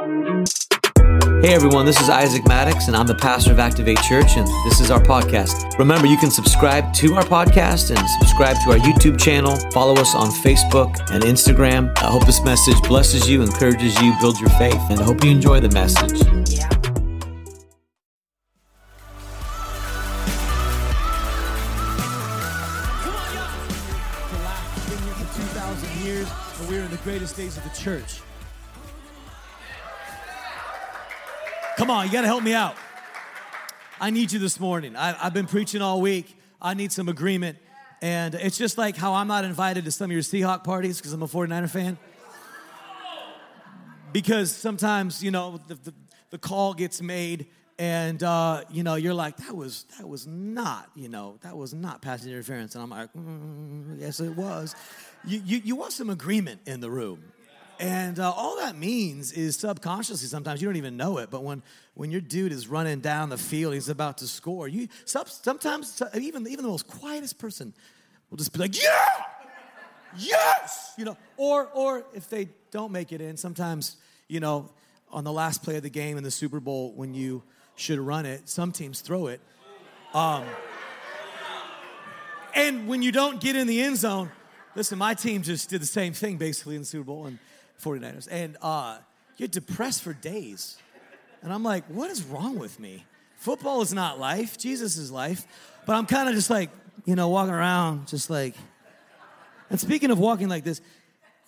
Hey everyone, this is Isaac Maddox, and I'm the pastor of Activate Church, and this is our podcast. Remember, you can subscribe to our podcast and subscribe to our YouTube channel. Follow us on Facebook and Instagram. I hope this message blesses you, encourages you, builds your faith, and I hope you enjoy the message. 2,000 years, and we're in the greatest days of the church. Come on, you got to help me out. I need you this morning. I, I've been preaching all week. I need some agreement. And it's just like how I'm not invited to some of your Seahawk parties because I'm a 49er fan. Because sometimes, you know, the, the, the call gets made and, uh, you know, you're like, that was, that was not, you know, that was not passing interference. And I'm like, mm, yes, it was. You, you, you want some agreement in the room. And uh, all that means is subconsciously sometimes you don't even know it, but when, when your dude is running down the field, he's about to score, you sometimes even, even the most quietest person will just be like, yeah, yes, you know, or, or if they don't make it in, sometimes, you know, on the last play of the game in the Super Bowl when you should run it, some teams throw it. Um, and when you don't get in the end zone, listen, my team just did the same thing basically in the Super Bowl and 49ers. And uh, you're depressed for days. And I'm like, what is wrong with me? Football is not life, Jesus is life. But I'm kind of just like, you know, walking around, just like. And speaking of walking like this,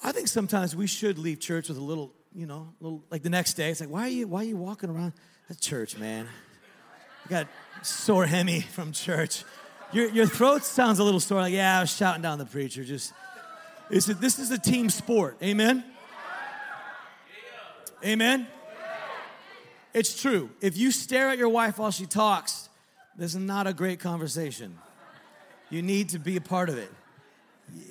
I think sometimes we should leave church with a little, you know, little like the next day. It's like, why are you why are you walking around? That's church, man. I got sore hemi from church. Your, your throat sounds a little sore. Like, yeah, I was shouting down the preacher. Just, it's a, this is a team sport. Amen? Amen? It's true. If you stare at your wife while she talks, this is not a great conversation. You need to be a part of it.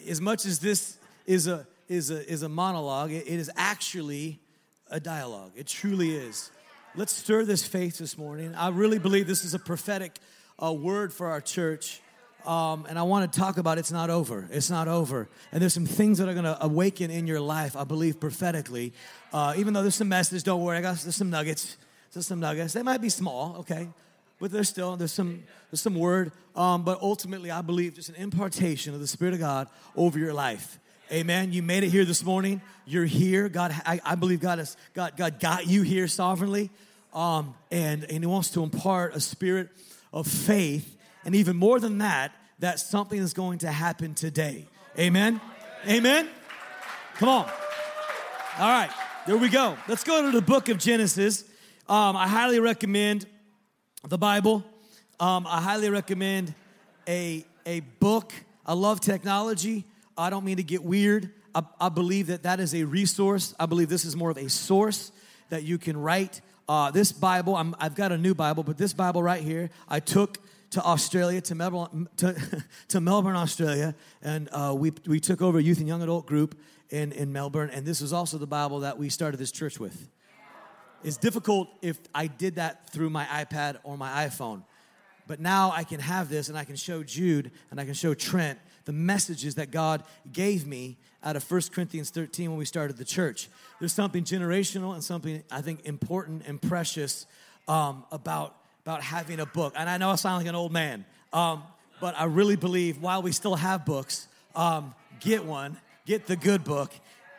As much as this is a, is a, is a monologue, it, is actually a dialogue. It truly is. Let's stir this faith this morning. I really believe this is a prophetic uh, word for our church. Um, and I want to talk about it's not over. It's not over. And there's some things that are going to awaken in your life, I believe, prophetically. Uh, even though there's some messages, don't worry. I got there's some nuggets. There's some nuggets. They might be small, okay, but there's still there's some there's some word. Um, but ultimately, I believe just an impartation of the Spirit of God over your life. Amen. You made it here this morning. You're here. God, I, I believe God has God, God got you here sovereignly. Um, and, and He wants to impart a spirit of faith. And even more than that, that something is going to happen today. Amen. Amen. Come on. All right. There we go. Let's go to the book of Genesis. Um, I highly recommend the Bible. Um, I highly recommend a, a book. I love technology. I don't mean to get weird. I, I, believe that that is a resource. I believe this is more of a source that you can write. Uh, this Bible, i have got a new Bible, but this Bible right here, I took to Australia, to Melbourne, to, to Melbourne Australia, and uh, we, we took over a youth and young adult group in, in Melbourne, and this was also the Bible that we started this church with. It's difficult if I did that through my iPad or my iPhone. But now I can have this and I can show Jude and I can show Trent the messages that God gave me out of 1 Corinthians 13 when we started the church. There's something generational and something I think important and precious um, about, about having a book. And I know I sound like an old man, um, but I really believe while we still have books, um, get one, get the good book,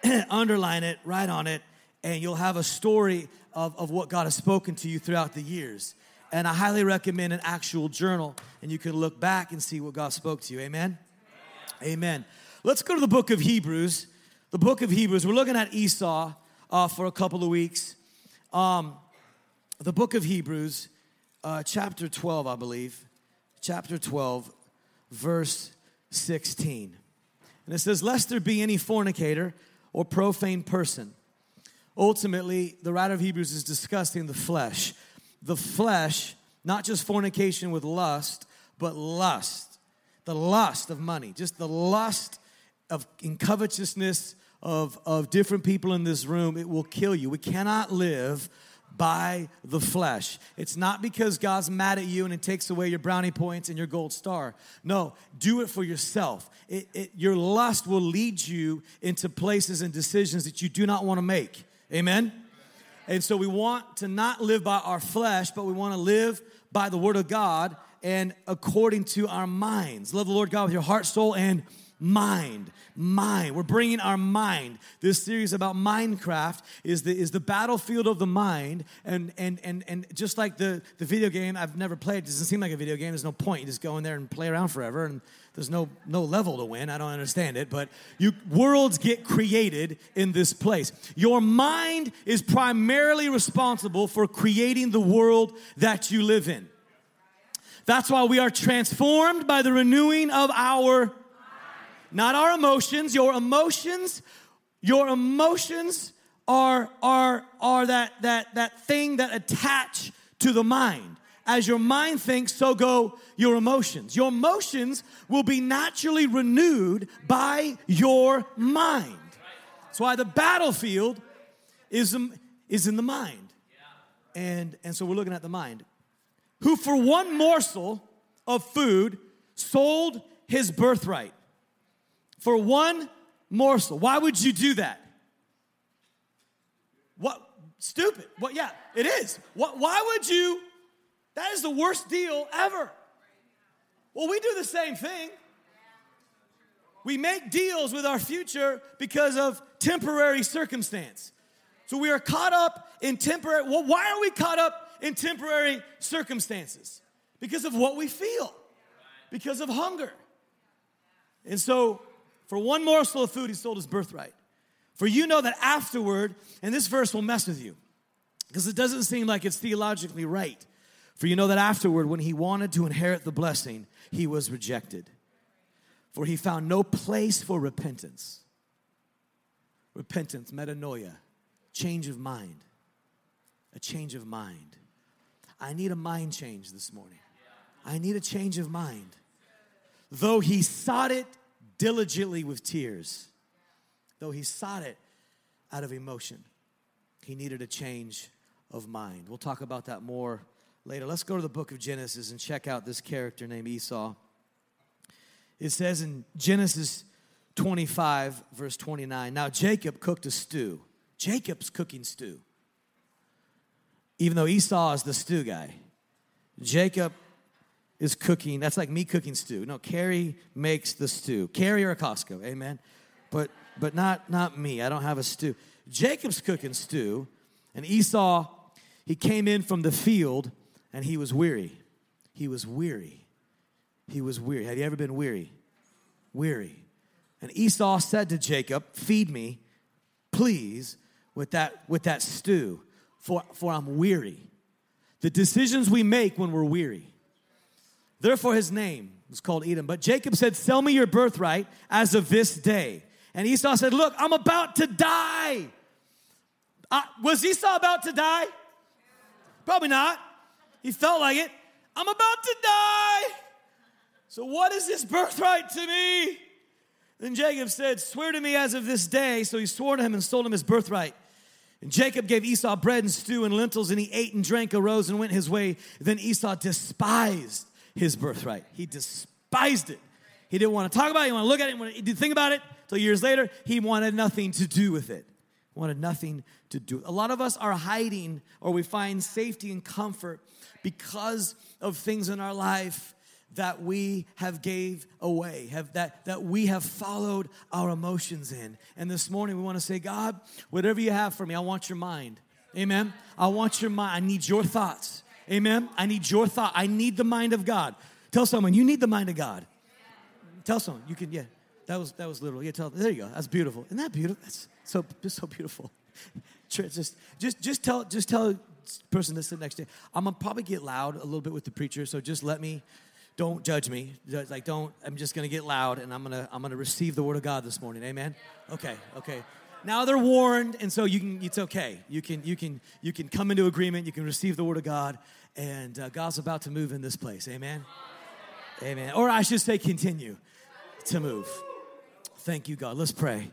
underline it, write on it, and you'll have a story of, of what God has spoken to you throughout the years. And I highly recommend an actual journal, and you can look back and see what God spoke to you. Amen. Amen. Let's go to the book of Hebrews. The book of Hebrews. We're looking at Esau uh, for a couple of weeks. Um, the book of Hebrews, uh, chapter 12, I believe. Chapter 12, verse 16. And it says, Lest there be any fornicator or profane person. Ultimately, the writer of Hebrews is discussing the flesh. The flesh, not just fornication with lust, but lust the lust of money, just the lust of in covetousness of, of different people in this room, it will kill you. We cannot live by the flesh. It's not because God's mad at you and it takes away your brownie points and your gold star. No, do it for yourself. It, it, your lust will lead you into places and decisions that you do not want to make. Amen? And so we want to not live by our flesh, but we want to live by the word of God and according to our minds. Love the Lord God with your heart, soul, and mind mind. We're bringing our mind. This series about minecraft is the is the battlefield of the mind and and and and just like the the video game i've never played. It doesn't seem like a video game. There's no point. You just go in there and play around forever and there's no no level to win. I don't understand it but you worlds get created in this place. Your mind is primarily responsible for creating the world that you live in. That's why we are transformed by the renewing of our not our emotions. Your emotions, your emotions are, are, are that, that, that thing that attach to the mind. As your mind thinks, so go your emotions. Your emotions will be naturally renewed by your mind. That's why the battlefield is, um, is in the mind. And, and so we're looking at the mind. Who, for one morsel of food, sold his birthright for one morsel. Why would you do that? What? Stupid. What? Yeah, it is. What, why would you? That is the worst deal ever. Well, we do the same thing. We make deals with our future because of temporary circumstance. So we are caught up in temporary. Well, why are we caught up in temporary circumstances? Because of what we feel, because of hunger. And so for one morsel of food, he sold his birthright. For you know that afterward, and this verse will mess with you, because it doesn't seem like it's theologically right. For you know that afterward, when he wanted to inherit the blessing, he was rejected. For he found no place for repentance. Repentance, metanoia, change of mind. A change of mind. I need a mind change this morning. I need a change of mind. Though he sought it diligently with tears, though he sought it out of emotion. He needed a change of mind. We'll talk about that more later. Let's go to the book of Genesis and check out this character named Esau. It says in Genesis 25, verse 29, now Jacob cooked a stew. Jacob's cooking stew. Even though Esau is the stew guy, Jacob is cooking. That's like me cooking stew. No, Carrie makes the stew. Carrie or Costco, amen. But but not not me. I don't have a stew. Jacob's cooking stew, and Esau, he came in from the field and he was weary. He was weary. He was weary. Have you ever been weary? Weary. And Esau said to Jacob, Feed me, please, with that, with that stew, for, for I'm weary. The decisions we make when we're weary Therefore, his name was called Edom. But Jacob said, Sell me your birthright as of this day. And Esau said, Look, I'm about to die. Uh, was Esau about to die? Probably not. He felt like it. I'm about to die. So, what is this birthright to me? Then Jacob said, Swear to me as of this day. So he swore to him and sold him his birthright. And Jacob gave Esau bread and stew and lentils, and he ate and drank, arose and went his way. Then Esau despised his birthright. He despised it. He didn't want to talk about it. He wanted to look at it. He didn't think about it. Until years later, he wanted nothing to do with it. Wanted nothing to do. A lot of us are hiding or we find safety and comfort because of things in our life that we have gave away have that that we have followed our emotions in and this morning we want to say god whatever you have for me i want your mind amen i want your mind i need your thoughts Amen. I need your thought. I need the mind of God. Tell someone you need the mind of God. Tell someone you can. Yeah, that was that was literal. Yeah, tell. There you go. That's beautiful. Isn't that beautiful? That's so just so beautiful. just just just tell just tell person that's sitting next to you. I'm gonna probably get loud a little bit with the preacher. So just let me. Don't judge me. Like don't. I'm just gonna get loud and I'm gonna I'm gonna receive the word of God this morning. Amen. Okay. Okay now they're warned and so you can it's okay. You can you can you can come into agreement you can receive the word of god and uh, god's about to move in this place. Amen? Amen. Or i should say continue to move. Thank you god. Let's pray.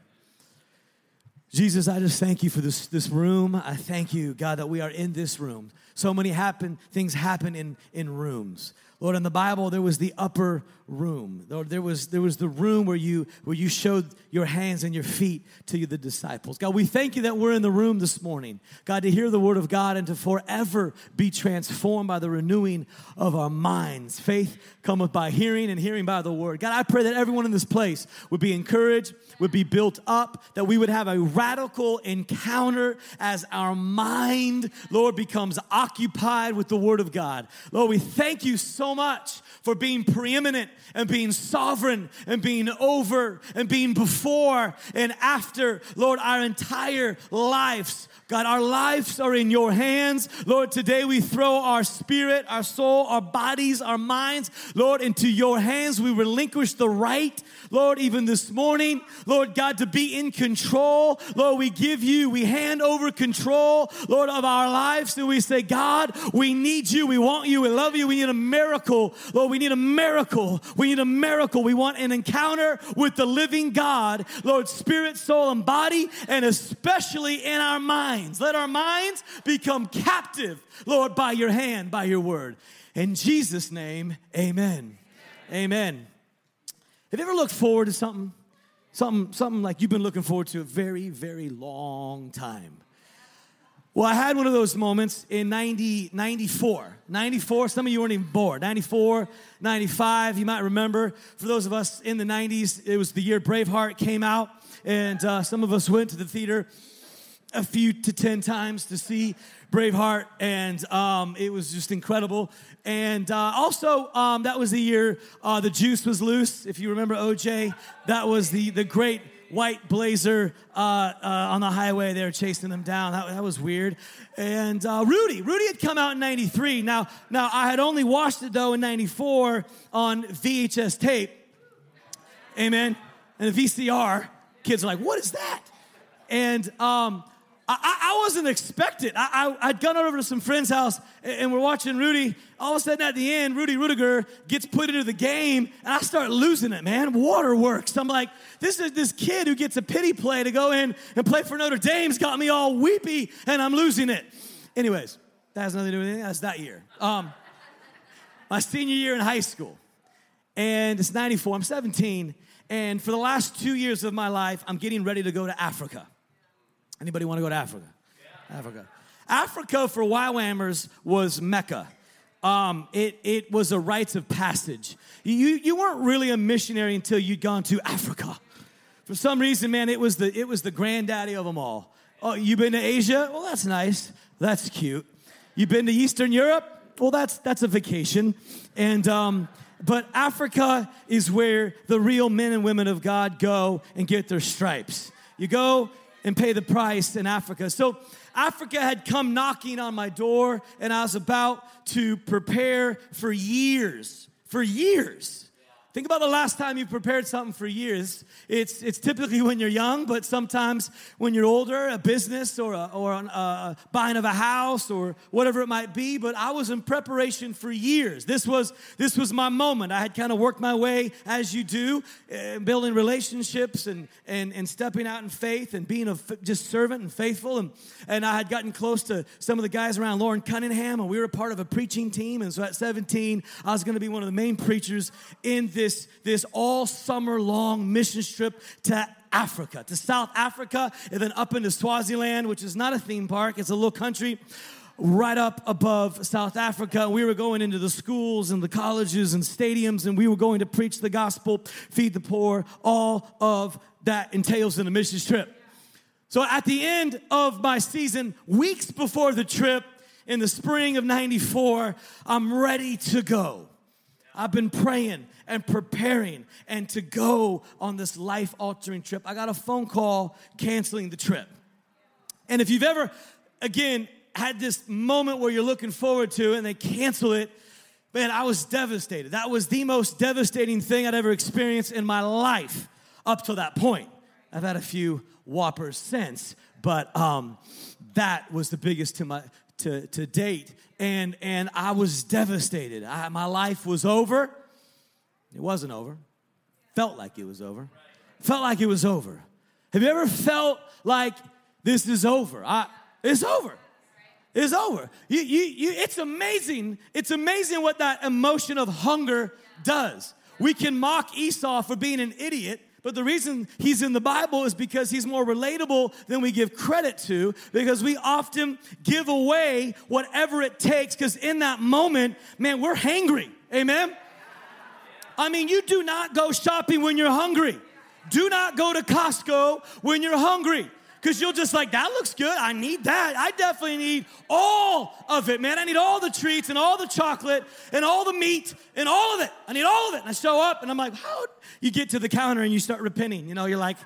Jesus i just thank you for this this room. I thank you god that we are in this room. So many happen things happen in in rooms Lord, in the Bible, there was the upper room. Lord, there was, there was the room where you, where you showed your hands and your feet to the disciples. God, we thank you that we're in the room this morning. God, to hear the word of God and to forever be transformed by the renewing of our minds. Faith cometh by hearing and hearing by the word. God, I pray that everyone in this place would be encouraged, would be built up, that we would have a radical encounter as our mind, Lord, becomes occupied with the word of God. Lord, we thank you so much for being preeminent and being sovereign and being over and being before and after, Lord, our entire lives. God, our lives are in your hands. Lord, today we throw our spirit, our soul, our bodies, our minds, Lord, into your hands. We relinquish the right, Lord, even this morning, Lord God, to be in control. Lord, we give you, we hand over control, Lord, of our lives. And we say, God, we need you. We want you. We love you. We need a miracle. Lord, we need a miracle. We need a miracle. We want an encounter with the living God, Lord, spirit, soul, and body, and especially in our minds. Let our minds become captive, Lord, by your hand, by your word. In Jesus' name, amen. Amen. Have you ever looked forward to something? Something, something like you've been looking forward to a very, very long time. Well, I had one of those moments in 90, 94. 94, some of you weren't even born. 94, 95, you might remember. For those of us in the 90s, it was the year Braveheart came out, and uh, some of us went to the theater a few to 10 times to see Braveheart, and um, it was just incredible. And uh, also, um, that was the year uh, the juice was loose. If you remember OJ, that was the, the great white blazer uh, uh, on the highway. They were chasing them down. That, that was weird. And uh, Rudy, Rudy had come out in '93. Now, now I had only watched it though in '94 on VHS tape. Amen. And the VCR. Kids are like, "What is that?" And um, I, I wasn't expecting. I, I, would gone over to some friend's house and we're watching Rudy. All of a sudden at the end, Rudy Ruettiger gets put into the game and I start losing it, man. Waterworks. I'm like, this is this kid who gets a pity play to go in and play for Notre Dame's got me all weepy and I'm losing it. Anyways, that has nothing to do with anything. That's that year. Um, my senior year in high school. And it's 94. I'm 17. And for the last two years of my life, I'm getting ready to go to Africa. Anybody want to go to Africa? Yeah. Africa. Africa for YWAMers was Mecca. Um, it, it was a rites of passage. You, you weren't really a missionary until you'd gone to Africa. For some reason, man, it was the, it was the granddaddy of them all. Oh, you been to Asia? Well, that's nice. That's cute. You've been to Eastern Europe? Well, that's, that's a vacation. And, um, but Africa is where the real men and women of God go and get their stripes. You go, and pay the price in Africa. So Africa had come knocking on my door, and I was about to prepare for years, for years Think about the last time you prepared something for years. It's, it's typically when you're young, but sometimes when you're older, a business or, a, or a, a buying of a house or whatever it might be. But I was in preparation for years. This was, this was my moment. I had kind of worked my way, as you do, uh, building relationships and, and, and stepping out in faith and being a f- just servant and faithful. And, and I had gotten close to some of the guys around Loren Cunningham, and we were a part of a preaching team. And so at 17, I was going to be one of the main preachers in this, this all summer long mission trip to Africa, to South Africa, and then up into Swaziland, which is not a theme park, it's a little country right up above South Africa. We were going into the schools and the colleges and stadiums, and we were going to preach the gospel, feed the poor. All of that entails in a mission trip. So at the end of my season, weeks before the trip, in the spring of 94, I'm ready to go. I've been praying and preparing and to go on this life altering trip. I got a phone call canceling the trip. And if you've ever, again, had this moment where you're looking forward to and they cancel it, man, I was devastated. That was the most devastating thing I'd ever experienced in my life up to that point. I've had a few whoppers since, but um, that was the biggest to my to, to date. And and I was devastated. I, my life was over. It wasn't over. Felt like it was over. Felt like it was over. Have you ever felt like this is over? I, it's over. It's over. You, you, you, it's amazing. It's amazing what that emotion of hunger does. We can mock Esau for being an idiot, but the reason he's in the Bible is because he's more relatable than we give credit to, because we often give away whatever it takes, because in that moment, man, we're hangry. Amen? I mean, you do not go shopping when you're hungry. Do not go to Costco when you're hungry because you'll just like, that looks good. I need that. I definitely need all of it, man. I need all the treats and all the chocolate and all the meat and all of it. I need all of it. And I show up and I'm like, how? You get to the counter and you start repenting. You know, you're like,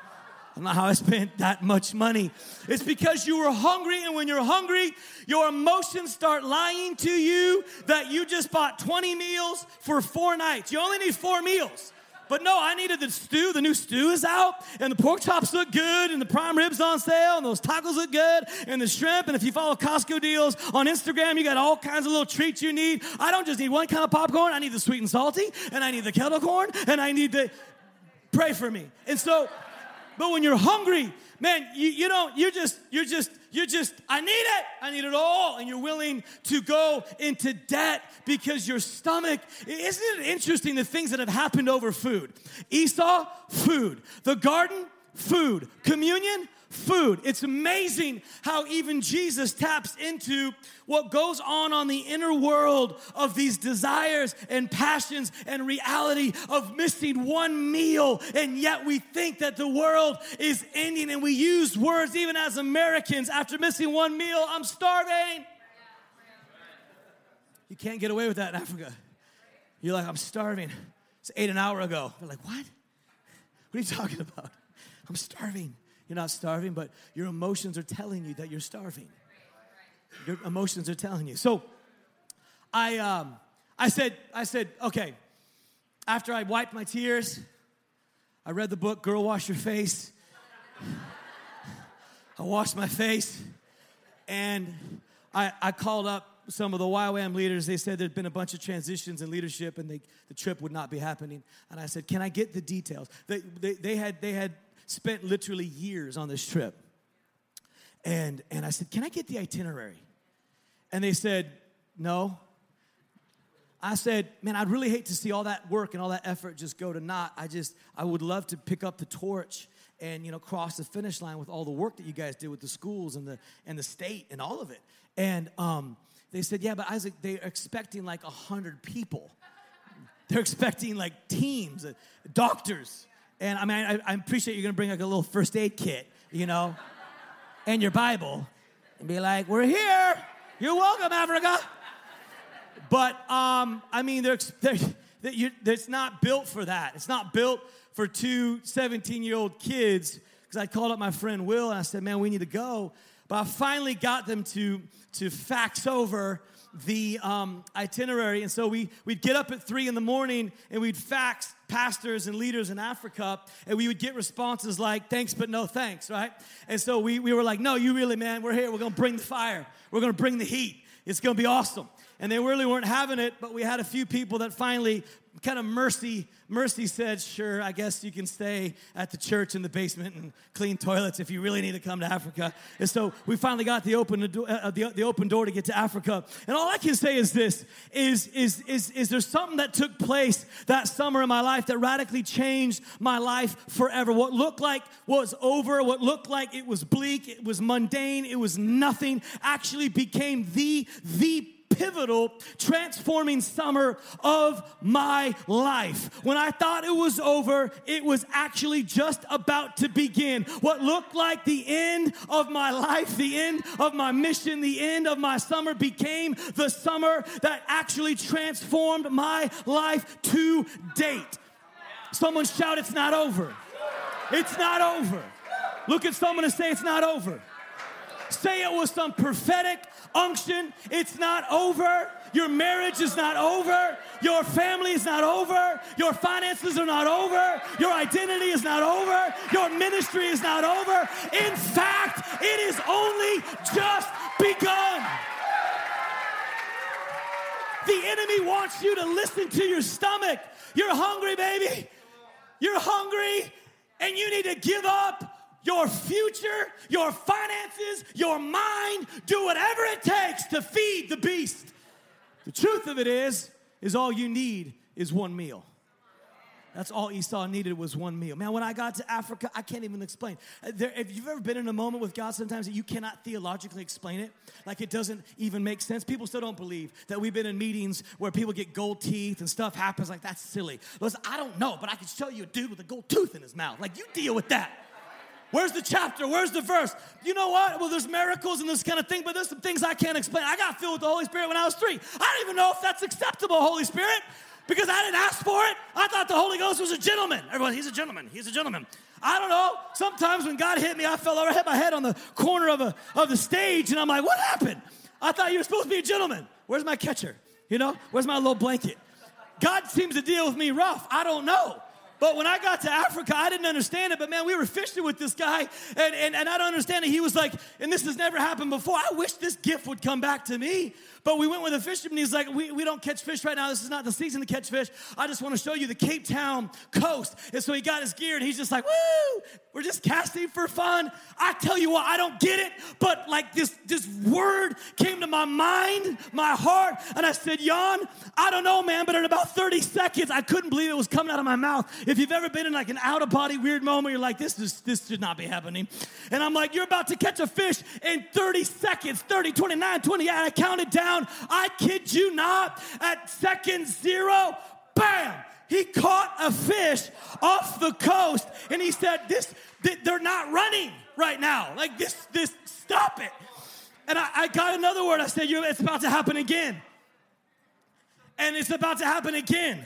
don't know how I spent that much money. It's because you were hungry, and when you're hungry, your emotions start lying to you that you just bought 20 meals for four nights. You only need four meals. But no, I needed the stew. The new stew is out, and the pork chops look good, and the prime ribs on sale, and those tacos look good, and the shrimp. And if you follow Costco deals on Instagram, you got all kinds of little treats you need. I don't just need one kind of popcorn. I need the sweet and salty, and I need the kettle corn, and I need the. Pray for me. And so, but when you're hungry, man, you, you don't. You're just. You're just you're just, I need it. I need it all. And you're willing to go into debt because your stomach, isn't it interesting the things that have happened over food? Esau, food. The garden, food. Communion, food. It's amazing how even Jesus taps into what goes on on the inner world of these desires and passions and reality of missing one meal. And yet we think that the world is ending, and we use words even as Americans after missing one meal I'm starving. You can't get away with that in Africa. You're like, I'm starving. It's ate an hour ago. They're like, what? What are you talking about? I'm starving. You're not starving, but your emotions are telling you that you're starving. Your emotions are telling you. So I, um, I said, I said, okay, after I wiped my tears, I read the book, Girl Wash Your Face. I washed my face and I, I called up some of the YWAM leaders. They said there'd been a bunch of transitions in leadership and they, the trip would not be happening. And I said, Can I get the details? They, they, they, had, they had spent literally years on this trip. And, and I said, Can I get the itinerary? And they said, No. I said, Man, I'd really hate to see all that work and all that effort just go to naught. I just, I would love to pick up the torch and you know cross the finish line with all the work that you guys did with the schools and the and the state and all of it and um, they said yeah but isaac they're expecting like a hundred people they're expecting like teams uh, doctors and I mean, I, I appreciate you're gonna bring like a little first aid kit, you know, and your Bible, and be like, "We're here. You're welcome, Africa." But um, I mean, they're, it's not built for that. It's not built for two 17 year old kids. Because I called up my friend Will and I said, "Man, we need to go." But I finally got them to to fax over the um, itinerary. And so we, we'd get up at three in the morning and we'd fax pastors and leaders in Africa, and we would get responses like, thanks, but no thanks, right? And so we, we were like, no, you really, man, we're here. We're gonna bring the fire, we're gonna bring the heat. It's gonna be awesome. And they really weren't having it, but we had a few people that finally kind of mercy mercy said sure i guess you can stay at the church in the basement and clean toilets if you really need to come to africa. And so we finally got the open uh, the, the open door to get to africa. And all i can say is this is is is is there something that took place that summer in my life that radically changed my life forever? What looked like was over what looked like it was bleak it was mundane it was nothing actually became the the pivotal, transforming summer of my life. When I thought it was over, it was actually just about to begin. What looked like the end of my life, the end of my mission, the end of my summer became the summer that actually transformed my life to date. Someone shout, It's not over. It's not over. Look at someone and say, It's not over. Say it with some prophetic unction. It's not over. Your marriage is not over. Your family is not over. Your finances are not over. Your identity is not over. Your ministry is not over. In fact, it is only just begun. The enemy wants you to listen to your stomach. You're hungry, baby. You're hungry, and you need to give up your future, your finances, your mind, do whatever it takes to feed the beast. The truth of it is, is all you need is one meal. That's all Esau needed was one meal. Man, when I got to Africa, I can't even explain. Uh, there, if you've ever been in a moment with God sometimes that you cannot theologically explain it, like it doesn't even make sense, people still don't believe that we've been in meetings where people get gold teeth and stuff happens like that's silly. Listen, I don't know, but I can show you a dude with a gold tooth in his mouth. Like you deal with that. Where's the chapter? Where's the verse? You know what? Well, there's miracles and this kind of thing, but there's some things I can't explain. I got filled with the Holy Spirit when I was three. I don't even know if that's acceptable, Holy Spirit, because I didn't ask for it. I thought the Holy Ghost was a gentleman. Everyone, he's a gentleman. He's a gentleman. I don't know. Sometimes when God hit me, I fell over, I hit my head on the corner of, a, of the stage, and I'm like, what happened? I thought you were supposed to be a gentleman. Where's my catcher? You know, where's my little blanket? God seems to deal with me rough. I don't know. But when I got to Africa, I didn't understand it. But man, we were fishing with this guy, and, and, and I don't understand it. He was like, and this has never happened before. I wish this gift would come back to me. But we went with a fisherman. He's like, we, we don't catch fish right now. This is not the season to catch fish. I just want to show you the Cape Town coast. And so he got his gear and he's just like, woo, we're just casting for fun. I tell you what, I don't get it, but like this, this word came to my mind, my heart, and I said, Jan, I don't know, man, but in about 30 seconds, I couldn't believe it was coming out of my mouth. If you've ever been in like an out of body weird moment, you're like, this is this should not be happening. And I'm like, you're about to catch a fish in 30 seconds, 30, 29, 20. And I counted down down. I kid you not, at second zero, bam, he caught a fish off the coast and he said, This, they're not running right now. Like this, this, stop it. And I, I got another word. I said, You It's about to happen again. And it's about to happen again.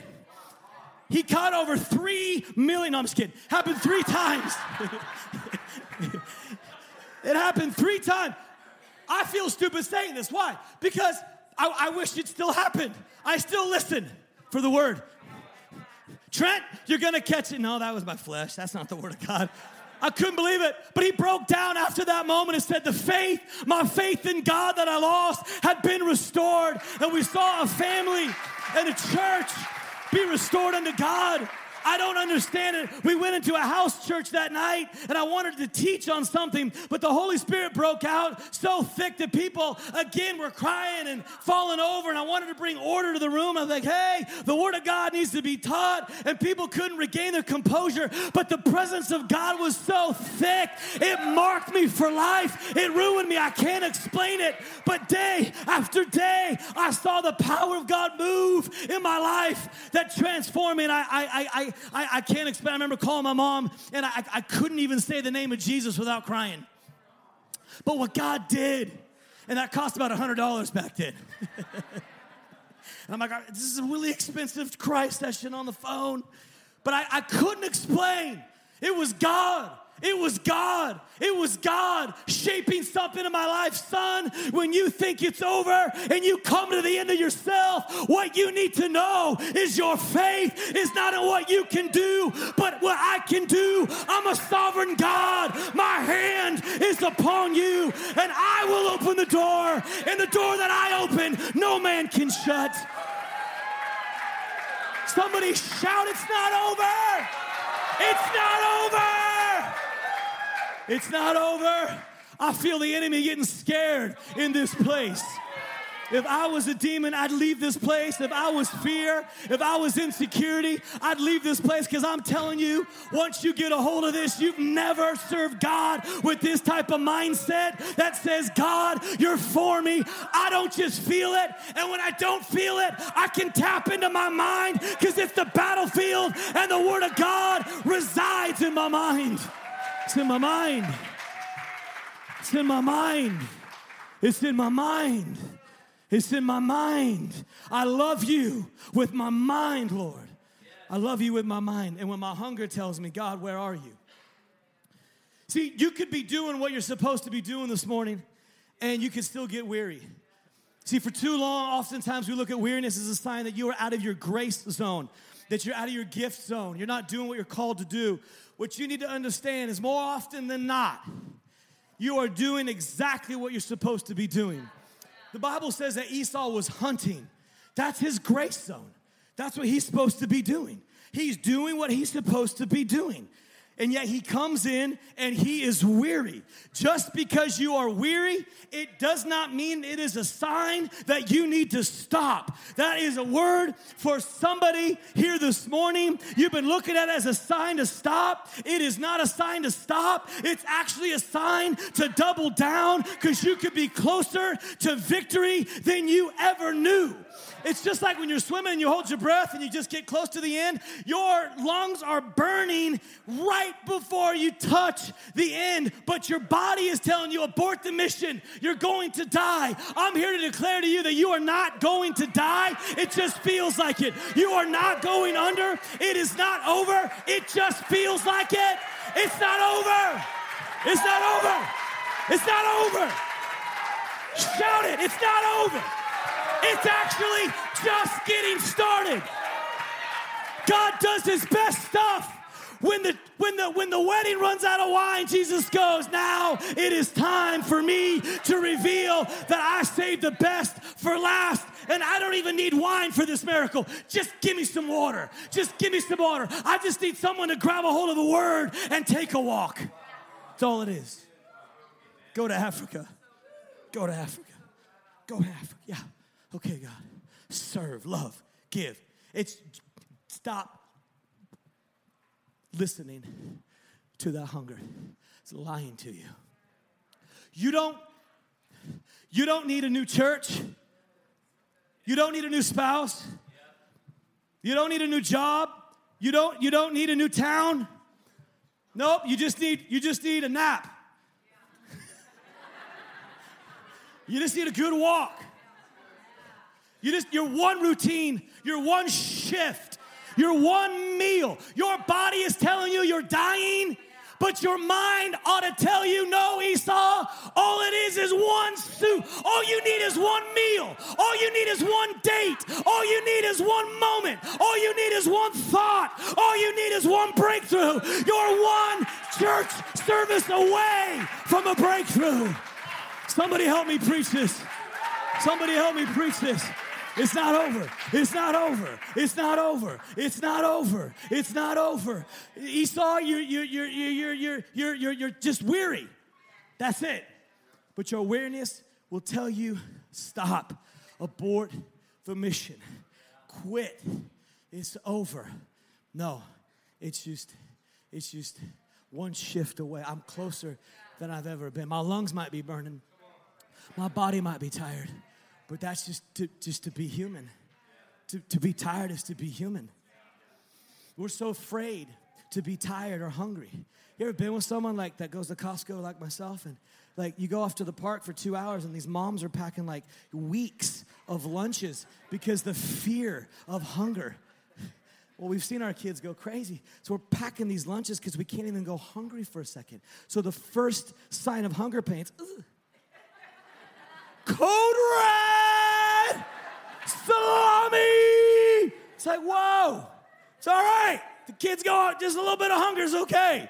He caught over three million. No, I'm just kidding. Happened three times. it happened three times. I feel stupid saying this. Why? Because I, I wish it still happened. I still listen for the word. Trent, you're gonna catch it. No, that was my flesh. That's not the word of God. I couldn't believe it. But he broke down after that moment and said, The faith, my faith in God that I lost, had been restored. And we saw a family and a church be restored unto God. I don't understand it. We went into a house church that night and I wanted to teach on something, but the Holy Spirit broke out so thick that people, again, were crying and falling over. And I wanted to bring order to the room. I was like, hey, the Word of God needs to be taught. And people couldn't regain their composure, but the presence of God was so thick, it marked me for life. It ruined me. I can't explain it. But day after day, I saw the power of God move in my life that transformed me. And I, I, I, I, I can't explain. I remember calling my mom and I, I couldn't even say the name of Jesus without crying. But what God did, and that cost about $100 back then. and I'm like, this is a really expensive cry session on the phone. But I, I couldn't explain. It was God. It was God. It was God shaping something in my life. Son, when you think it's over and you come to the end of yourself, what you need to know is your faith is not in what you can do, but what I can do. I'm a sovereign God. My hand is upon you, and I will open the door. And the door that I open, no man can shut. Somebody shout, It's not over! It's not over! It's not over. I feel the enemy getting scared in this place. If I was a demon, I'd leave this place. If I was fear, if I was insecurity, I'd leave this place because I'm telling you, once you get a hold of this, you've never served God with this type of mindset that says, God, you're for me. I don't just feel it. And when I don't feel it, I can tap into my mind because it's the battlefield and the Word of God resides in my mind. It's in my mind. It's in my mind. It's in my mind. It's in my mind. I love you with my mind, Lord. I love you with my mind. And when my hunger tells me, God, where are you? See, you could be doing what you're supposed to be doing this morning, and you could still get weary. See, for too long, oftentimes we look at weariness as a sign that you are out of your grace zone, that you're out of your gift zone. You're not doing what you're called to do what you need to understand is more often than not, you are doing exactly what you're supposed to be doing. The Bible says that Esau was hunting. That's his grace zone. That's what he's supposed to be doing. He's doing what he's supposed to be doing. And yet he comes in and he is weary. Just because you are weary, it does not mean it is a sign that you need to stop. That is a word for somebody here this morning. You've been looking at it as a sign to stop. It is not a sign to stop, it's actually a sign to double down because you could be closer to victory than you ever knew. It's just like when you're swimming and you hold your breath and you just get close to the end, your lungs are burning right before you touch the end, but your body is telling you, abort the mission. You're going to die. I'm here to declare to you that you are not going to die. It just feels like it. You are not going under. It is not over. It just feels like it. It's not over. It's not over. It's not over. Shout it. It's not over. It's actually just getting started. God does his best stuff. When the when the when the wedding runs out of wine, Jesus goes, "Now it is time for me to reveal that I saved the best for last." And I don't even need wine for this miracle. Just give me some water. Just give me some water. I just need someone to grab a hold of the word and take a walk. That's all it is. Go to Africa. Go to Africa. Go to Africa. Yeah. Okay, God. Serve, love, give. It's stop listening to that hunger. It's lying to you. You don't you don't need a new church. You don't need a new spouse. You don't need a new job. You don't you don't need a new town. Nope, you just need you just need a nap. you just need a good walk. You just, your one routine, your one shift, your one meal. Your body is telling you you're dying, but your mind ought to tell you, no, Esau, all it is is one soup. All you need is one meal. All you need is one date. All you need is one moment. All you need is one thought. All you need is one breakthrough. You're one church service away from a breakthrough. Somebody help me preach this. Somebody help me preach this. It's not over. It's not over. It's not over. It's not over. It's not over. Esau, you're, you're, you're, you're, you're, you're, you're, just weary. That's it. But your awareness will tell you stop, abort the mission, quit. It's over. No, it's just, it's just one shift away. I'm closer than I've ever been. My lungs might be burning, my body might be tired. But that's just to, just to be human. To, to be tired is to be human. We're so afraid to be tired or hungry. You ever been with someone like that goes to Costco like myself and like you go off to the park for two hours and these moms are packing like weeks of lunches because the fear of hunger. Well, we've seen our kids go crazy. So we're packing these lunches because we can't even go hungry for a second. So the first sign of hunger pains, code red, salami. It's like, whoa, it's all right. The kids go out, just a little bit of hunger is okay.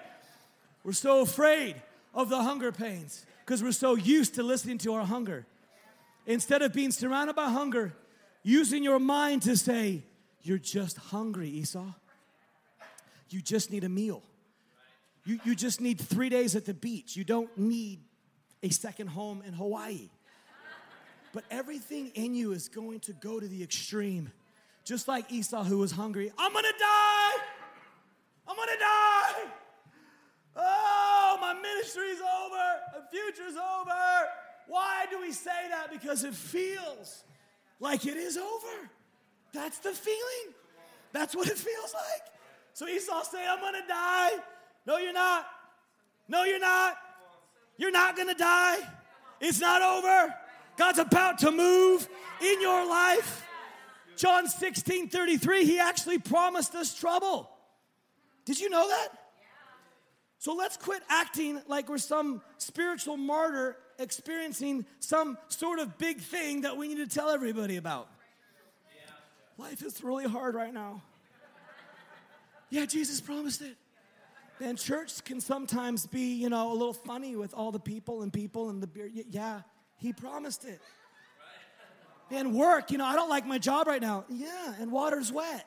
We're so afraid of the hunger pains because we're so used to listening to our hunger. Instead of being surrounded by hunger, using your mind to say, You're just hungry, Esau. You just need a meal. You, you just need three days at the beach. You don't need a second home in Hawaii. But everything in you is going to go to the extreme. Just like Esau, who was hungry. I'm gonna die! I'm gonna die! Oh, my ministry's over, my future's over. Why do we say that? Because it feels like it is over. That's the feeling. That's what it feels like. So Esau say, I'm gonna die. No, you're not. No, you're not. You're not gonna die. It's not over. God's about to move in your life. John 16 33, he actually promised us trouble. Did you know that? So let's quit acting like we're some spiritual martyr experiencing some sort of big thing that we need to tell everybody about. Life is really hard right now. Yeah, Jesus promised it. And church can sometimes be, you know, a little funny with all the people and people and the beer. Yeah, he promised it. And work, you know, I don't like my job right now. Yeah, and water's wet.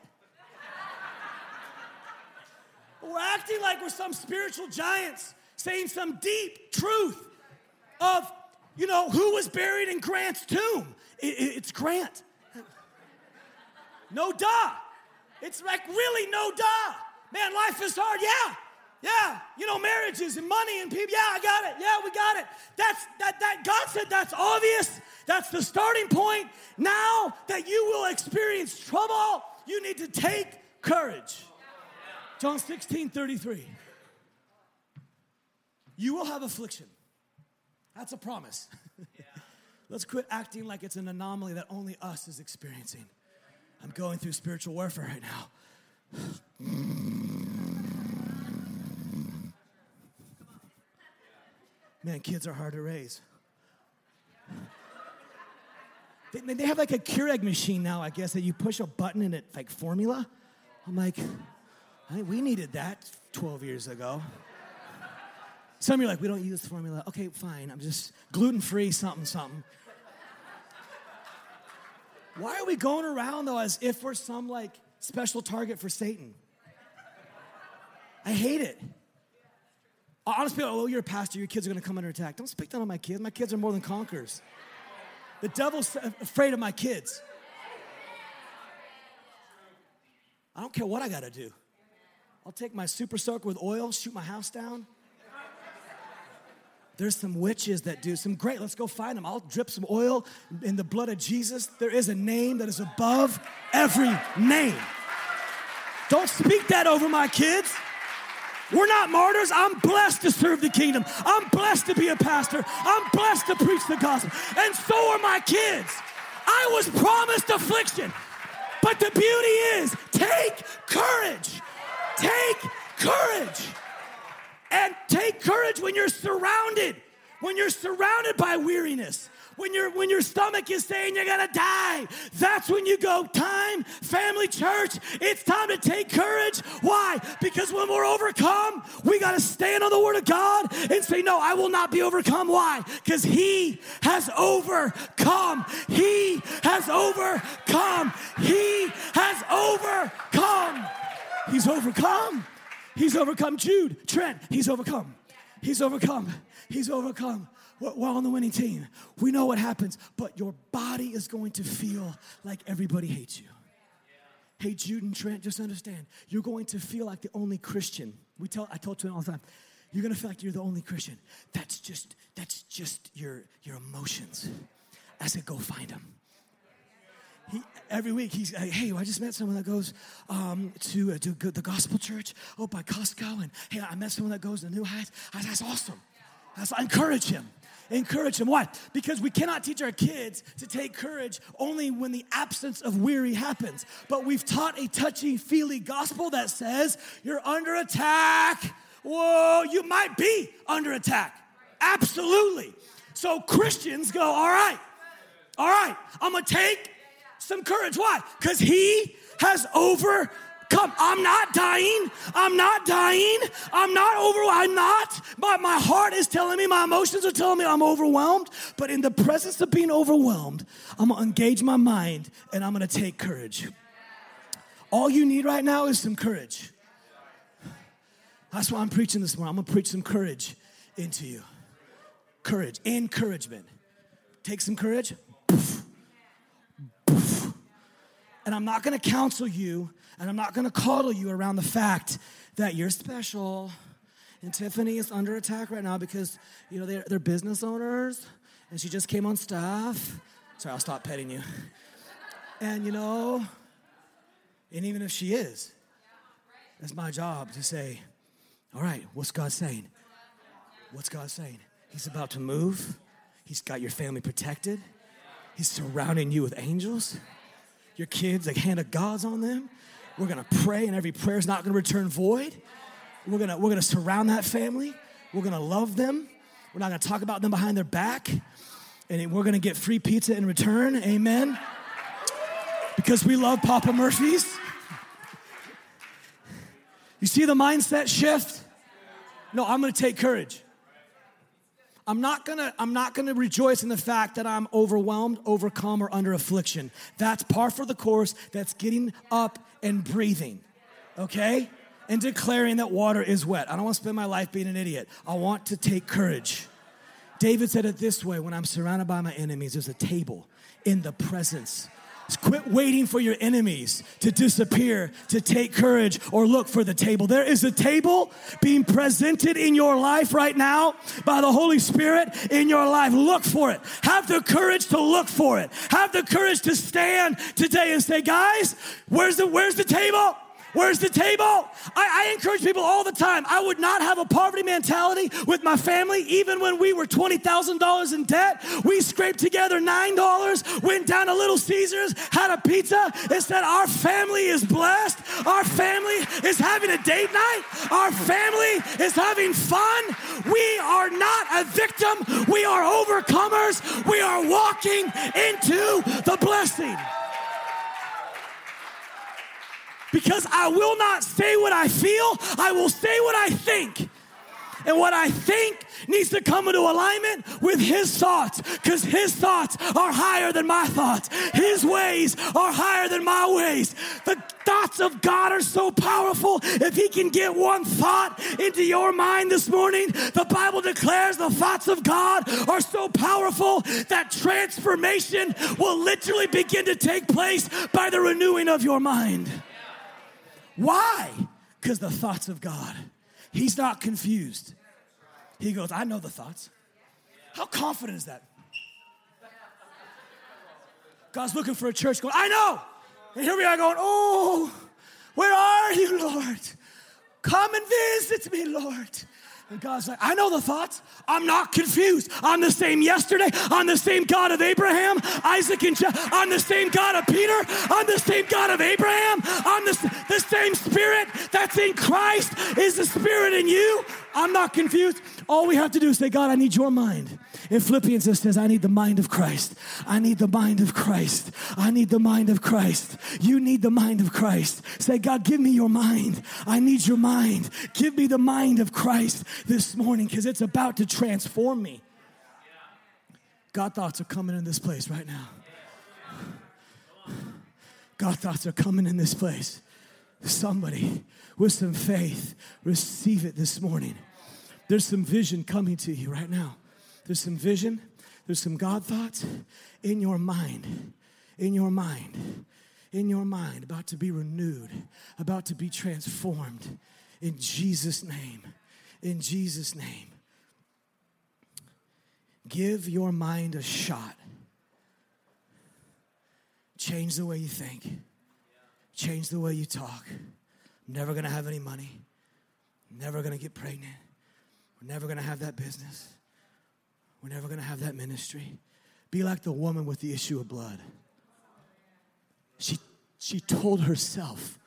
We're acting like we're some spiritual giants saying some deep truth of, you know, who was buried in Grant's tomb. It, it, it's Grant. No duh. It's like really no duh. Man, life is hard. Yeah. Yeah, you know, marriages and money and people. Yeah, I got it. Yeah, we got it. That's that that God said that's obvious. That's the starting point. Now that you will experience trouble, you need to take courage. John 16, 33. You will have affliction. That's a promise. Let's quit acting like it's an anomaly that only us is experiencing. I'm going through spiritual warfare right now. Mm. Man, kids are hard to raise. They, they have like a Keurig machine now, I guess, that you push a button and it's like formula. I'm like, I, we needed that 12 years ago. Some of you are like, we don't use formula. Okay, fine. I'm just gluten free, something, something. Why are we going around though as if we're some like special target for Satan? I hate it. Honestly, oh, you're a pastor, your kids are gonna come under attack. Don't speak that on my kids. My kids are more than conquerors. The devil's afraid of my kids. I don't care what I gotta do. I'll take my super soaker with oil, shoot my house down. There's some witches that do some great. Let's go find them. I'll drip some oil in the blood of Jesus. There is a name that is above every name. Don't speak that over my kids. We're not martyrs. I'm blessed to serve the kingdom. I'm blessed to be a pastor. I'm blessed to preach the gospel. And so are my kids. I was promised affliction. But the beauty is take courage. Take courage. And take courage when you're surrounded, when you're surrounded by weariness. When, you when your stomach is saying you're gonna die, that's when you go, time, family, church, it's time to take courage. Why? Because when we're overcome, we gotta stand on the word of God and say, No, I will not be overcome. Why? Because He has overcome. He has overcome. He has overcome. He's overcome. He's overcome. Jude, Trent, he's overcome. He's overcome. He's overcome. We're on the winning team. We know what happens, but your body is going to feel like everybody hates you. Hey, Jude and Trent, just understand, you're going to feel like the only Christian. We tell, I tell Trent all the time, you're gonna feel like you're the only Christian. That's just, that's just your, your emotions. I said, go find them he, every week he's like, hey, I just met someone that goes um, to, uh, to the gospel church oh by Costco, and hey, I met someone that goes to New Heights. I, that's awesome. That's, I encourage him. Encourage them. Why? Because we cannot teach our kids to take courage only when the absence of weary happens. But we've taught a touchy feely gospel that says you're under attack. Whoa, you might be under attack. Absolutely. So Christians go, all right, all right, I'm gonna take some courage. Why? Because he has overcome. I'm not dying. I'm not dying. I'm not over. I'm not. My, my heart is telling me, my emotions are telling me I'm overwhelmed. But in the presence of being overwhelmed, I'm to engage my mind and I'm to take courage. All you need right now is some courage. That's why I'm preaching this morning. I'm to preach some courage into you. Courage, encouragement. Take some courage. And I'm not gonna counsel you and I'm not gonna coddle you around the fact that you're special. And Tiffany is under attack right now because, you know, they're, they're business owners and she just came on staff. Sorry, I'll stop petting you. And, you know, and even if she is, it's my job to say, all right, what's God saying? What's God saying? He's about to move. He's got your family protected. He's surrounding you with angels your kids, like hand of God's on them. We're gonna pray, and every prayer is not gonna return void. We're gonna, we're gonna surround that family. We're gonna love them. We're not gonna talk about them behind their back. And we're gonna get free pizza in return. Amen. Because we love Papa Murphy's. You see the mindset shift? No, I'm gonna take courage. I'm not gonna, I'm not gonna rejoice in the fact that I'm overwhelmed, overcome, or under affliction. That's par for the course. That's getting up and breathing. Okay? and declaring that water is wet. I don't want to spend my life being an idiot. I want to take courage. David said it this way when I'm surrounded by my enemies, there's a table in the presence. Quit waiting for your enemies to disappear to take courage or look for the table. There is a table being presented in your life right now by the Holy Spirit in your life. Look for it. Have the courage to look for it. Have the courage to stand today and say, guys, where's the, where's the table? Where's the table? I, I, encourage people all the time. I would not have a poverty mentality with my family, even when we were $20,000 in debt. We scraped together $9, went down to Little Caesars, had a pizza, and said, Our family is blessed. Our family is having a date night. Our family is having fun. We are not a victim, we are overcomers. We are walking into the blessing. Because I will not say what I feel, I will say what I think. And what I think needs to come into alignment with His thoughts because His thoughts are higher than my thoughts. His ways are higher than my ways. The thoughts of God are so powerful. If He can get one thought into your mind this morning, the Bible declares the thoughts of God are so powerful that transformation will literally begin to take place by the renewing of your mind. Why? Because the thoughts of God. He's not confused. He goes, I know the thoughts. How confident is that? God's looking for a church going, I know. And here we are going, Oh, where are you, Lord? Come and visit me, Lord. And God's like, I know the thoughts. I'm not confused. I'm the same yesterday. I'm the same God of Abraham, Isaac, and Jacob. I'm the same God of Peter. I'm the same God of Abraham. I'm the, the same spirit that's in Christ is the spirit in you. I'm not confused. All we have to do is say, God, I need your mind. In Philippians, it says, I need the mind of Christ. I need the mind of Christ. I need the mind of Christ. You need the mind of Christ. Say, God, give me your mind. I need your mind. Give me the mind of Christ this morning because it's about to transform me. God thoughts are coming in this place right now. God thoughts are coming in this place. Somebody with some faith, receive it this morning. There's some vision coming to you right now. There's some vision, there's some God thoughts in your mind, in your mind, in your mind, about to be renewed, about to be transformed. In Jesus' name, in Jesus' name. Give your mind a shot. Change the way you think. Change the way you talk. I'm never gonna have any money. I'm never gonna get pregnant. We're never gonna have that business. We're never going to have that ministry. Be like the woman with the issue of blood. She, she told herself,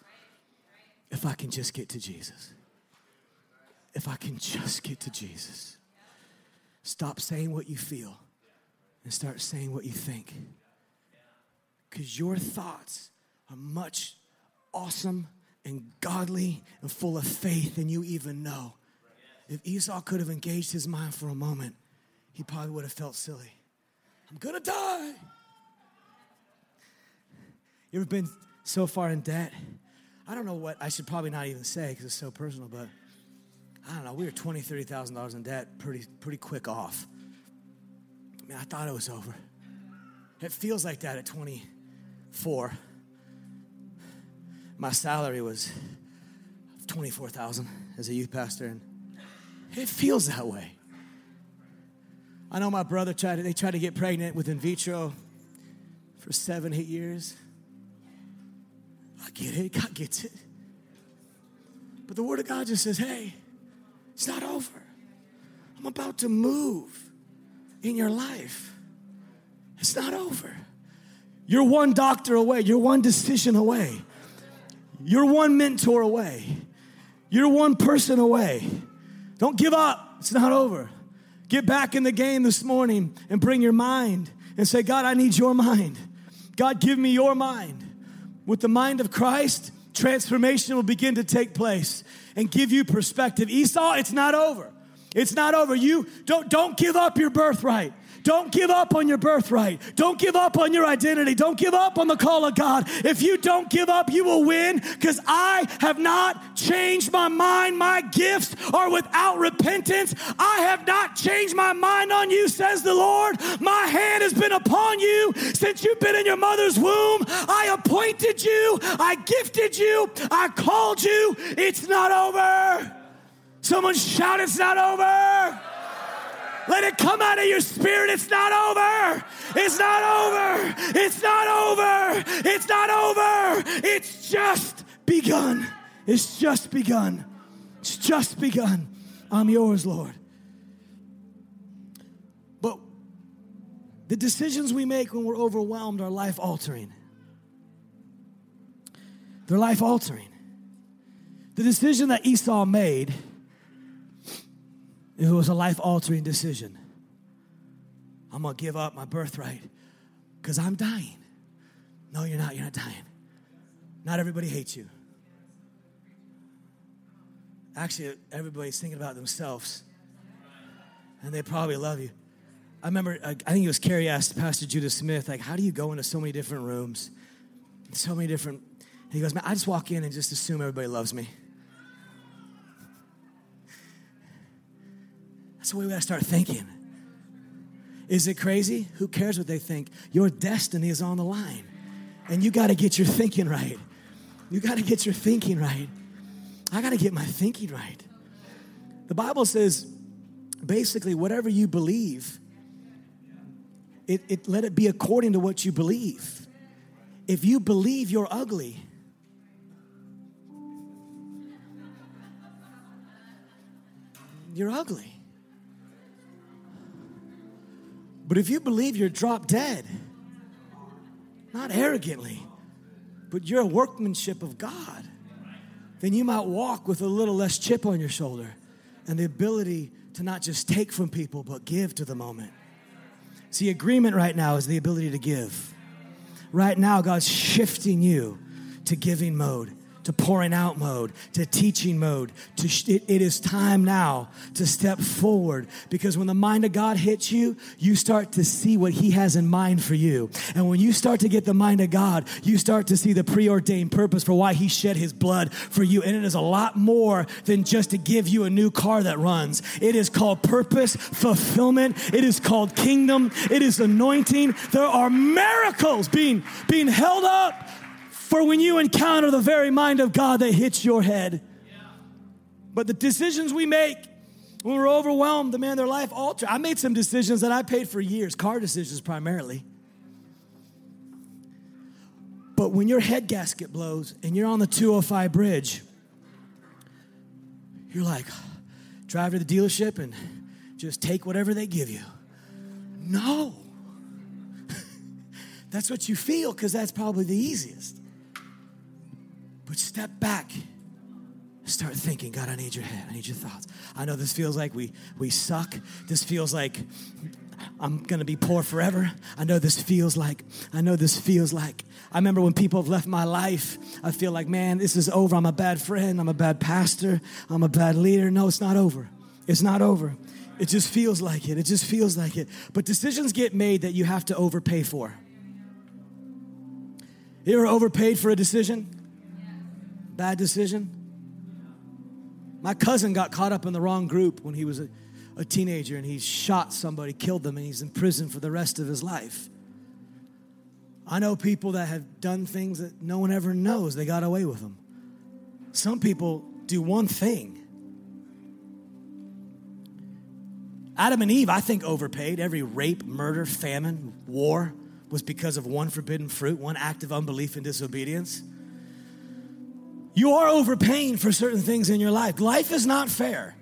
if I can just get to Jesus, if I can just get to Jesus, stop saying what you feel and start saying what you think. Because your thoughts are much awesome and godly and full of faith than you even know. If Esau could have engaged his mind for a moment, he probably would have felt silly. I'm gonna die. You ever been so far in debt? I don't know what I should probably not even say because it's so personal, but I don't know. We were twenty, thirty thousand dollars in debt, pretty, pretty quick off. I mean, I thought it was over. It feels like that at 24. My salary was 24,000 as a youth pastor, and it feels that way. I know my brother tried to, they tried to get pregnant with in vitro for seven, eight years. I get it, God gets it. But the Word of God just says, hey, it's not over. I'm about to move in your life. It's not over. You're one doctor away, you're one decision away, you're one mentor away, you're one person away. Don't give up, it's not over. Get back in the game this morning and bring your mind and say, God, I need your mind. God, give me your mind. With the mind of Christ, transformation will begin to take place and give you perspective. Esau, it's not over. It's not over. You don't, don't give up your birthright. Don't give up on your birthright. Don't give up on your identity. Don't give up on the call of God. If you don't give up, you will win because I have not changed my mind. My gifts are without repentance. I have not changed my mind on you, says the Lord. My hand has been upon you since you've been in your mother's womb. I appointed you. I gifted you. I called you. It's not over. Someone shout, It's not over. Let it come out of your spirit. It's not over. It's not over. It's not over. It's not over. It's just begun. It's just begun. It's just begun. I'm yours, Lord. But the decisions we make when we're overwhelmed are life altering. They're life altering. The decision that Esau made it was a life altering decision. I'm gonna give up my birthright because I'm dying. No, you're not. You're not dying. Not everybody hates you. Actually, everybody's thinking about themselves, and they probably love you. I remember, I think it was Carrie asked Pastor Judah Smith, like, how do you go into so many different rooms, so many different? he goes, man, I just walk in and just assume everybody loves me. That's the way we gotta start thinking. Is it crazy? Who cares what they think? Your destiny is on the line. And you gotta get your thinking right. You gotta get your thinking right. I gotta get my thinking right. The Bible says basically, whatever you believe, it, it, let it be according to what you believe. If you believe you're ugly, you're ugly. But if you believe you're drop dead, not arrogantly, but you're a workmanship of God, then you might walk with a little less chip on your shoulder and the ability to not just take from people, but give to the moment. See, agreement right now is the ability to give. Right now, God's shifting you to giving mode to pouring out mode, to teaching mode. To sh- it, it is time now to step forward because when the mind of God hits you, you start to see what He has in mind for you. And when you start to get the mind of God, you start to see the preordained purpose for why He shed His blood for you. And it is a lot more than just to give you a new car that runs. It is called purpose, fulfillment. It is called kingdom. It is anointing. There are miracles being, being held up for when you encounter the very mind of God that hits your head. But the decisions we make when we're overwhelmed, the man, their life alter. I made some decisions that I paid for years, car decisions primarily. But when your head gasket blows and you're on the 205 bridge, you're like, drive to the dealership and just take whatever they give you. No. that's what you feel because that's probably the easiest. But step back. Start thinking, God, I need your head. I need your thoughts. I know this feels like we, we suck. This feels like I'm gonna be poor forever. I know this feels like, I know this feels like. I remember when people have left my life, I feel like, man, this is over. I'm a bad friend. I'm a bad pastor. I'm a bad leader. No, it's not over. It's not over. It just feels like it. It just feels like it. But decisions get made that you have to overpay for. You ever overpaid for a decision? Bad decision? My cousin got caught up in the wrong group when he was a, a teenager and he shot somebody, killed them, and he's in prison for the rest of his life. I know people that have done things that no one ever knows, they got away with them. Some people do one thing. Adam and Eve, I think, overpaid. Every rape, murder, famine, war was because of one forbidden fruit, one act of unbelief and disobedience. You are overpaying for certain things in your life. Life is not fair.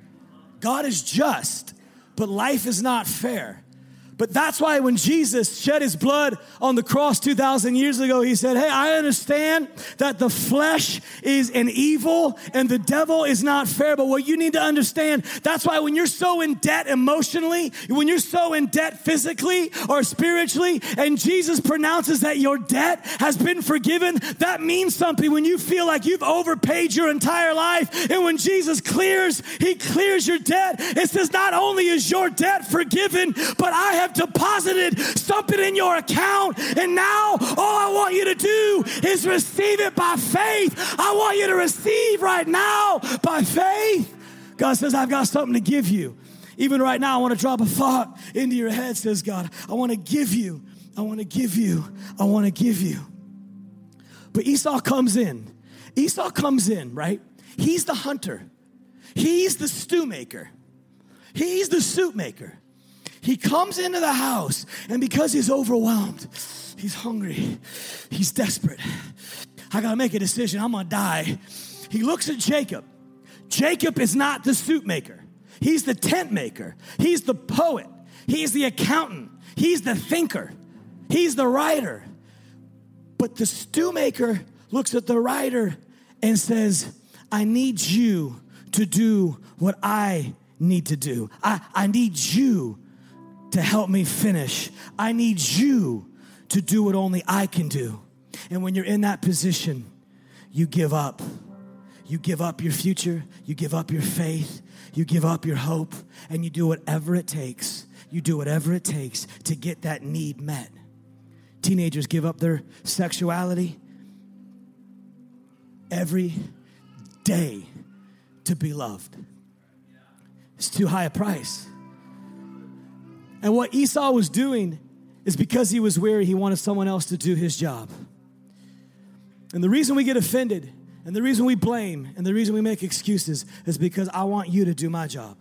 God is just, but life is not fair. But that's why when Jesus shed his blood on the cross 2,000 years ago, he said, Hey, I understand that the flesh is an evil and the devil is not fair. But what you need to understand, that's why when you're so in debt emotionally, when you're so in debt physically or spiritually, and Jesus pronounces that your debt has been forgiven, that means something when you feel like you've overpaid your entire life. And when Jesus clears, he clears your debt. It says, Not only is your debt forgiven, but I have have deposited something in your account, and now all I want you to do is receive it by faith. I want you to receive right now by faith. God says, I've got something to give you. Even right now, I want to drop a thought into your head, says God. I want to give you, I want to give you, I want to give you. But Esau comes in. Esau comes in, right? He's the hunter. He's the stew maker. He's the soup maker. He comes into the house, and because he's overwhelmed, he's hungry, he's desperate. I gotta make a decision. I'm gonna die. He looks at Jacob. Jacob is not the soup maker, he's the tent maker, he's the poet, he's the accountant, he's the thinker, he's the writer. But the stew maker looks at the writer and says, I need you to do what I need to do. I, I need you to help me finish. I need you to do what only I can do. And when you're in that position, you give up. You give up your future, you give up your faith, you give up your hope, and you do whatever it takes. You do whatever it takes to get that need met. Teenagers give up their sexuality every day to be loved. It's too high a price. And what Esau was doing is because he was weary, he wanted someone else to do his job. And the reason we get offended, and the reason we blame, and the reason we make excuses is because I want you to do my job.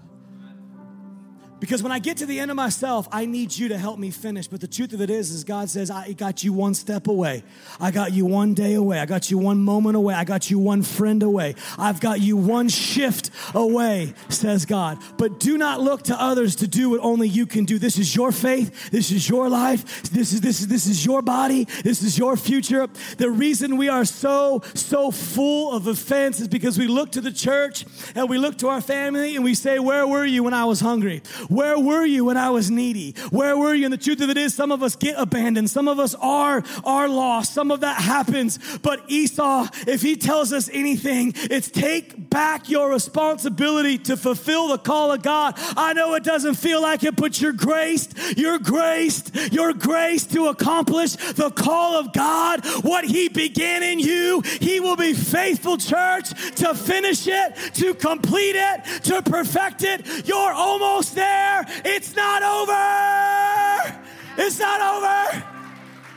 Because when I get to the end of myself, I need you to help me finish. But the truth of it is, is God says, I got you one step away. I got you one day away. I got you one moment away. I got you one friend away. I've got you one shift away, says God. But do not look to others to do what only you can do. This is your faith. This is your life. This is this is this is your body. This is your future. The reason we are so so full of offense is because we look to the church and we look to our family and we say, "Where were you when I was hungry?" Where were you when I was needy? Where were you? And the truth of it is, some of us get abandoned. Some of us are, are lost. Some of that happens. But Esau, if he tells us anything, it's take back your responsibility to fulfill the call of God. I know it doesn't feel like it, but you're graced. You're graced. You're graced to accomplish the call of God. What he began in you, he will be faithful, church, to finish it, to complete it, to perfect it. You're almost there there. It's not over. It's not over.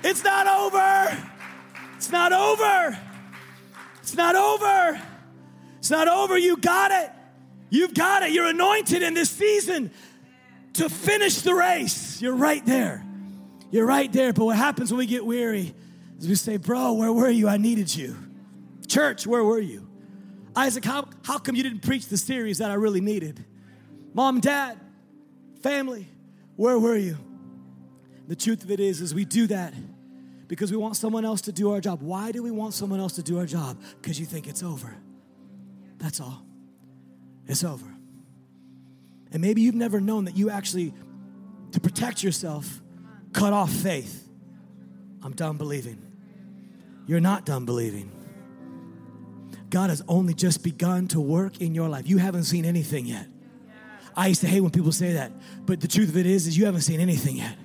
It's not over. It's not over. It's not over. It's not over. You got it. You've got it. You're anointed in this season to finish the race. You're right there. You're right there. But what happens when we get weary is we say, Bro, where were you? I needed you. Church, where were you? Isaac, how, how come you didn't preach the series that I really needed? Mom, dad, Family, where were you? The truth of it is, is we do that because we want someone else to do our job. Why do we want someone else to do our job? Because you think it's over. That's all. It's over. And maybe you've never known that you actually, to protect yourself, cut off faith. I'm done believing. You're not done believing. God has only just begun to work in your life. You haven't seen anything yet. I used to hate when people say that. But the truth of it is, is you haven't seen anything yet.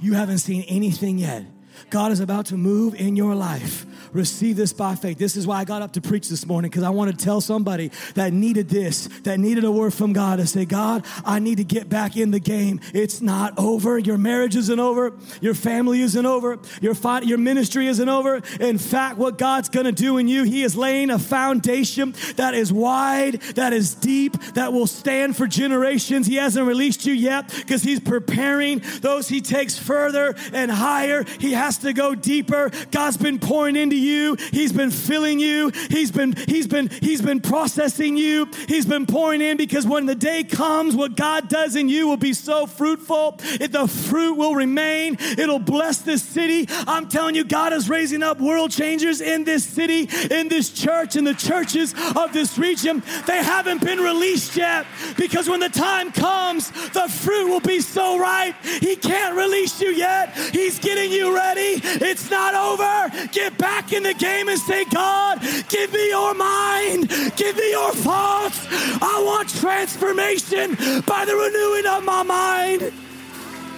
You haven't seen anything yet. God is about to move in your life. Receive this by faith. This is why I got up to preach this morning because I want to tell somebody that needed this, that needed a word from God to say, God, I need to get back in the game. It's not over. Your marriage isn't over. Your family isn't over. Your, fi- your ministry isn't over. In fact, what God's going to do in you, He is laying a foundation that is wide, that is deep, that will stand for generations. He hasn't released you yet because He's preparing those He takes further and higher. He has to go deeper. God's been pouring into you. He's been filling you. He's been, he's been, he's been processing you. He's been pouring in because when the day comes, what God does in you will be so fruitful. It, the fruit will remain. It'll bless this city. I'm telling you, God is raising up world changers in this city, in this church, in the churches of this region. They haven't been released yet because when the time comes, the fruit will be so ripe. He can't release you yet. He's getting you ready. It's not over. Get back back in the game and say, God, give me your mind, give me your thoughts. I want transformation by the renewing of my mind.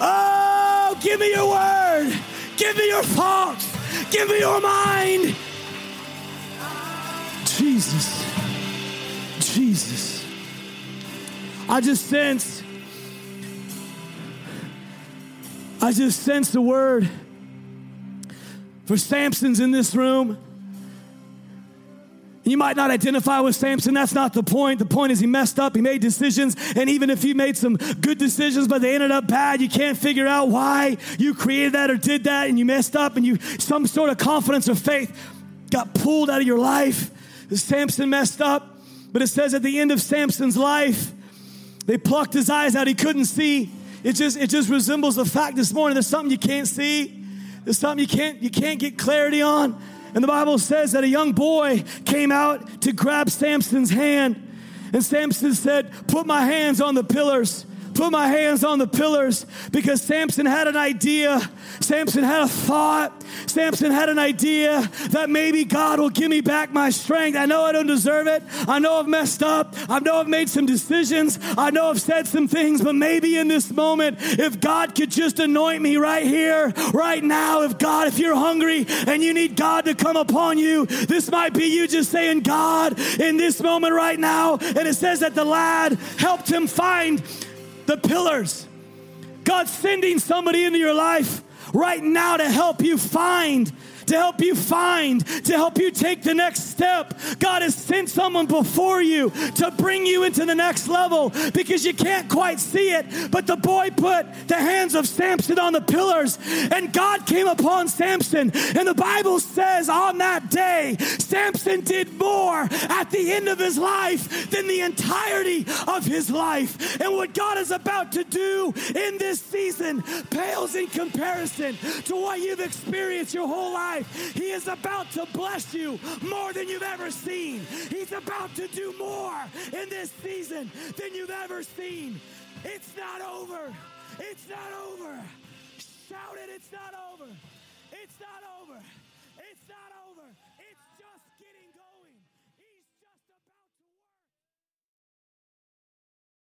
Oh, give me your word. Give me your thoughts. Give me your mind. Jesus. Jesus. I just sense, I just sense the word for Samson's in this room. You might not identify with Samson. That's not the point. The point is he messed up. He made decisions. And even if he made some good decisions, but they ended up bad, you can't figure out why you created that or did that and you messed up and you, some sort of confidence or faith got pulled out of your life. Samson messed up. But it says at the end of Samson's life, they plucked his eyes out. He couldn't see. It just, it just resembles the fact this morning there's something you can't see. There's something you can't, you can't get clarity on. And the Bible says that a young boy came out to grab Samson's hand. And Samson said, Put my hands on the pillars put my hands on the pillars because Samson had an idea. Samson had a thought. Samson had an idea that maybe God will give me back my strength. I know I don't deserve it. I know I've messed up. I know I've made some decisions. I know I've said some things, but maybe in this moment, if God could just anoint me right here, right now, if God, if you're hungry and you need God to come upon you, this might be you just saying, God, in this moment right now. And it says that the lad helped him find the pillars. God's sending somebody into your life right now to help you find to help you find, to help you take the next step. God has sent someone before you to bring you into the next level because you can't quite see it. But the boy put the hands of Samson on the pillars, and God came upon Samson. And the Bible says on that day, Samson did more at the end of his life than the entirety of his life. And what God is about to do in this season pales in comparison to what you've experienced your whole life. He is about to bless you more than you've ever seen. He's about to do more in this season than you've ever seen. It's not over. It's not over. Shout it, it's not over.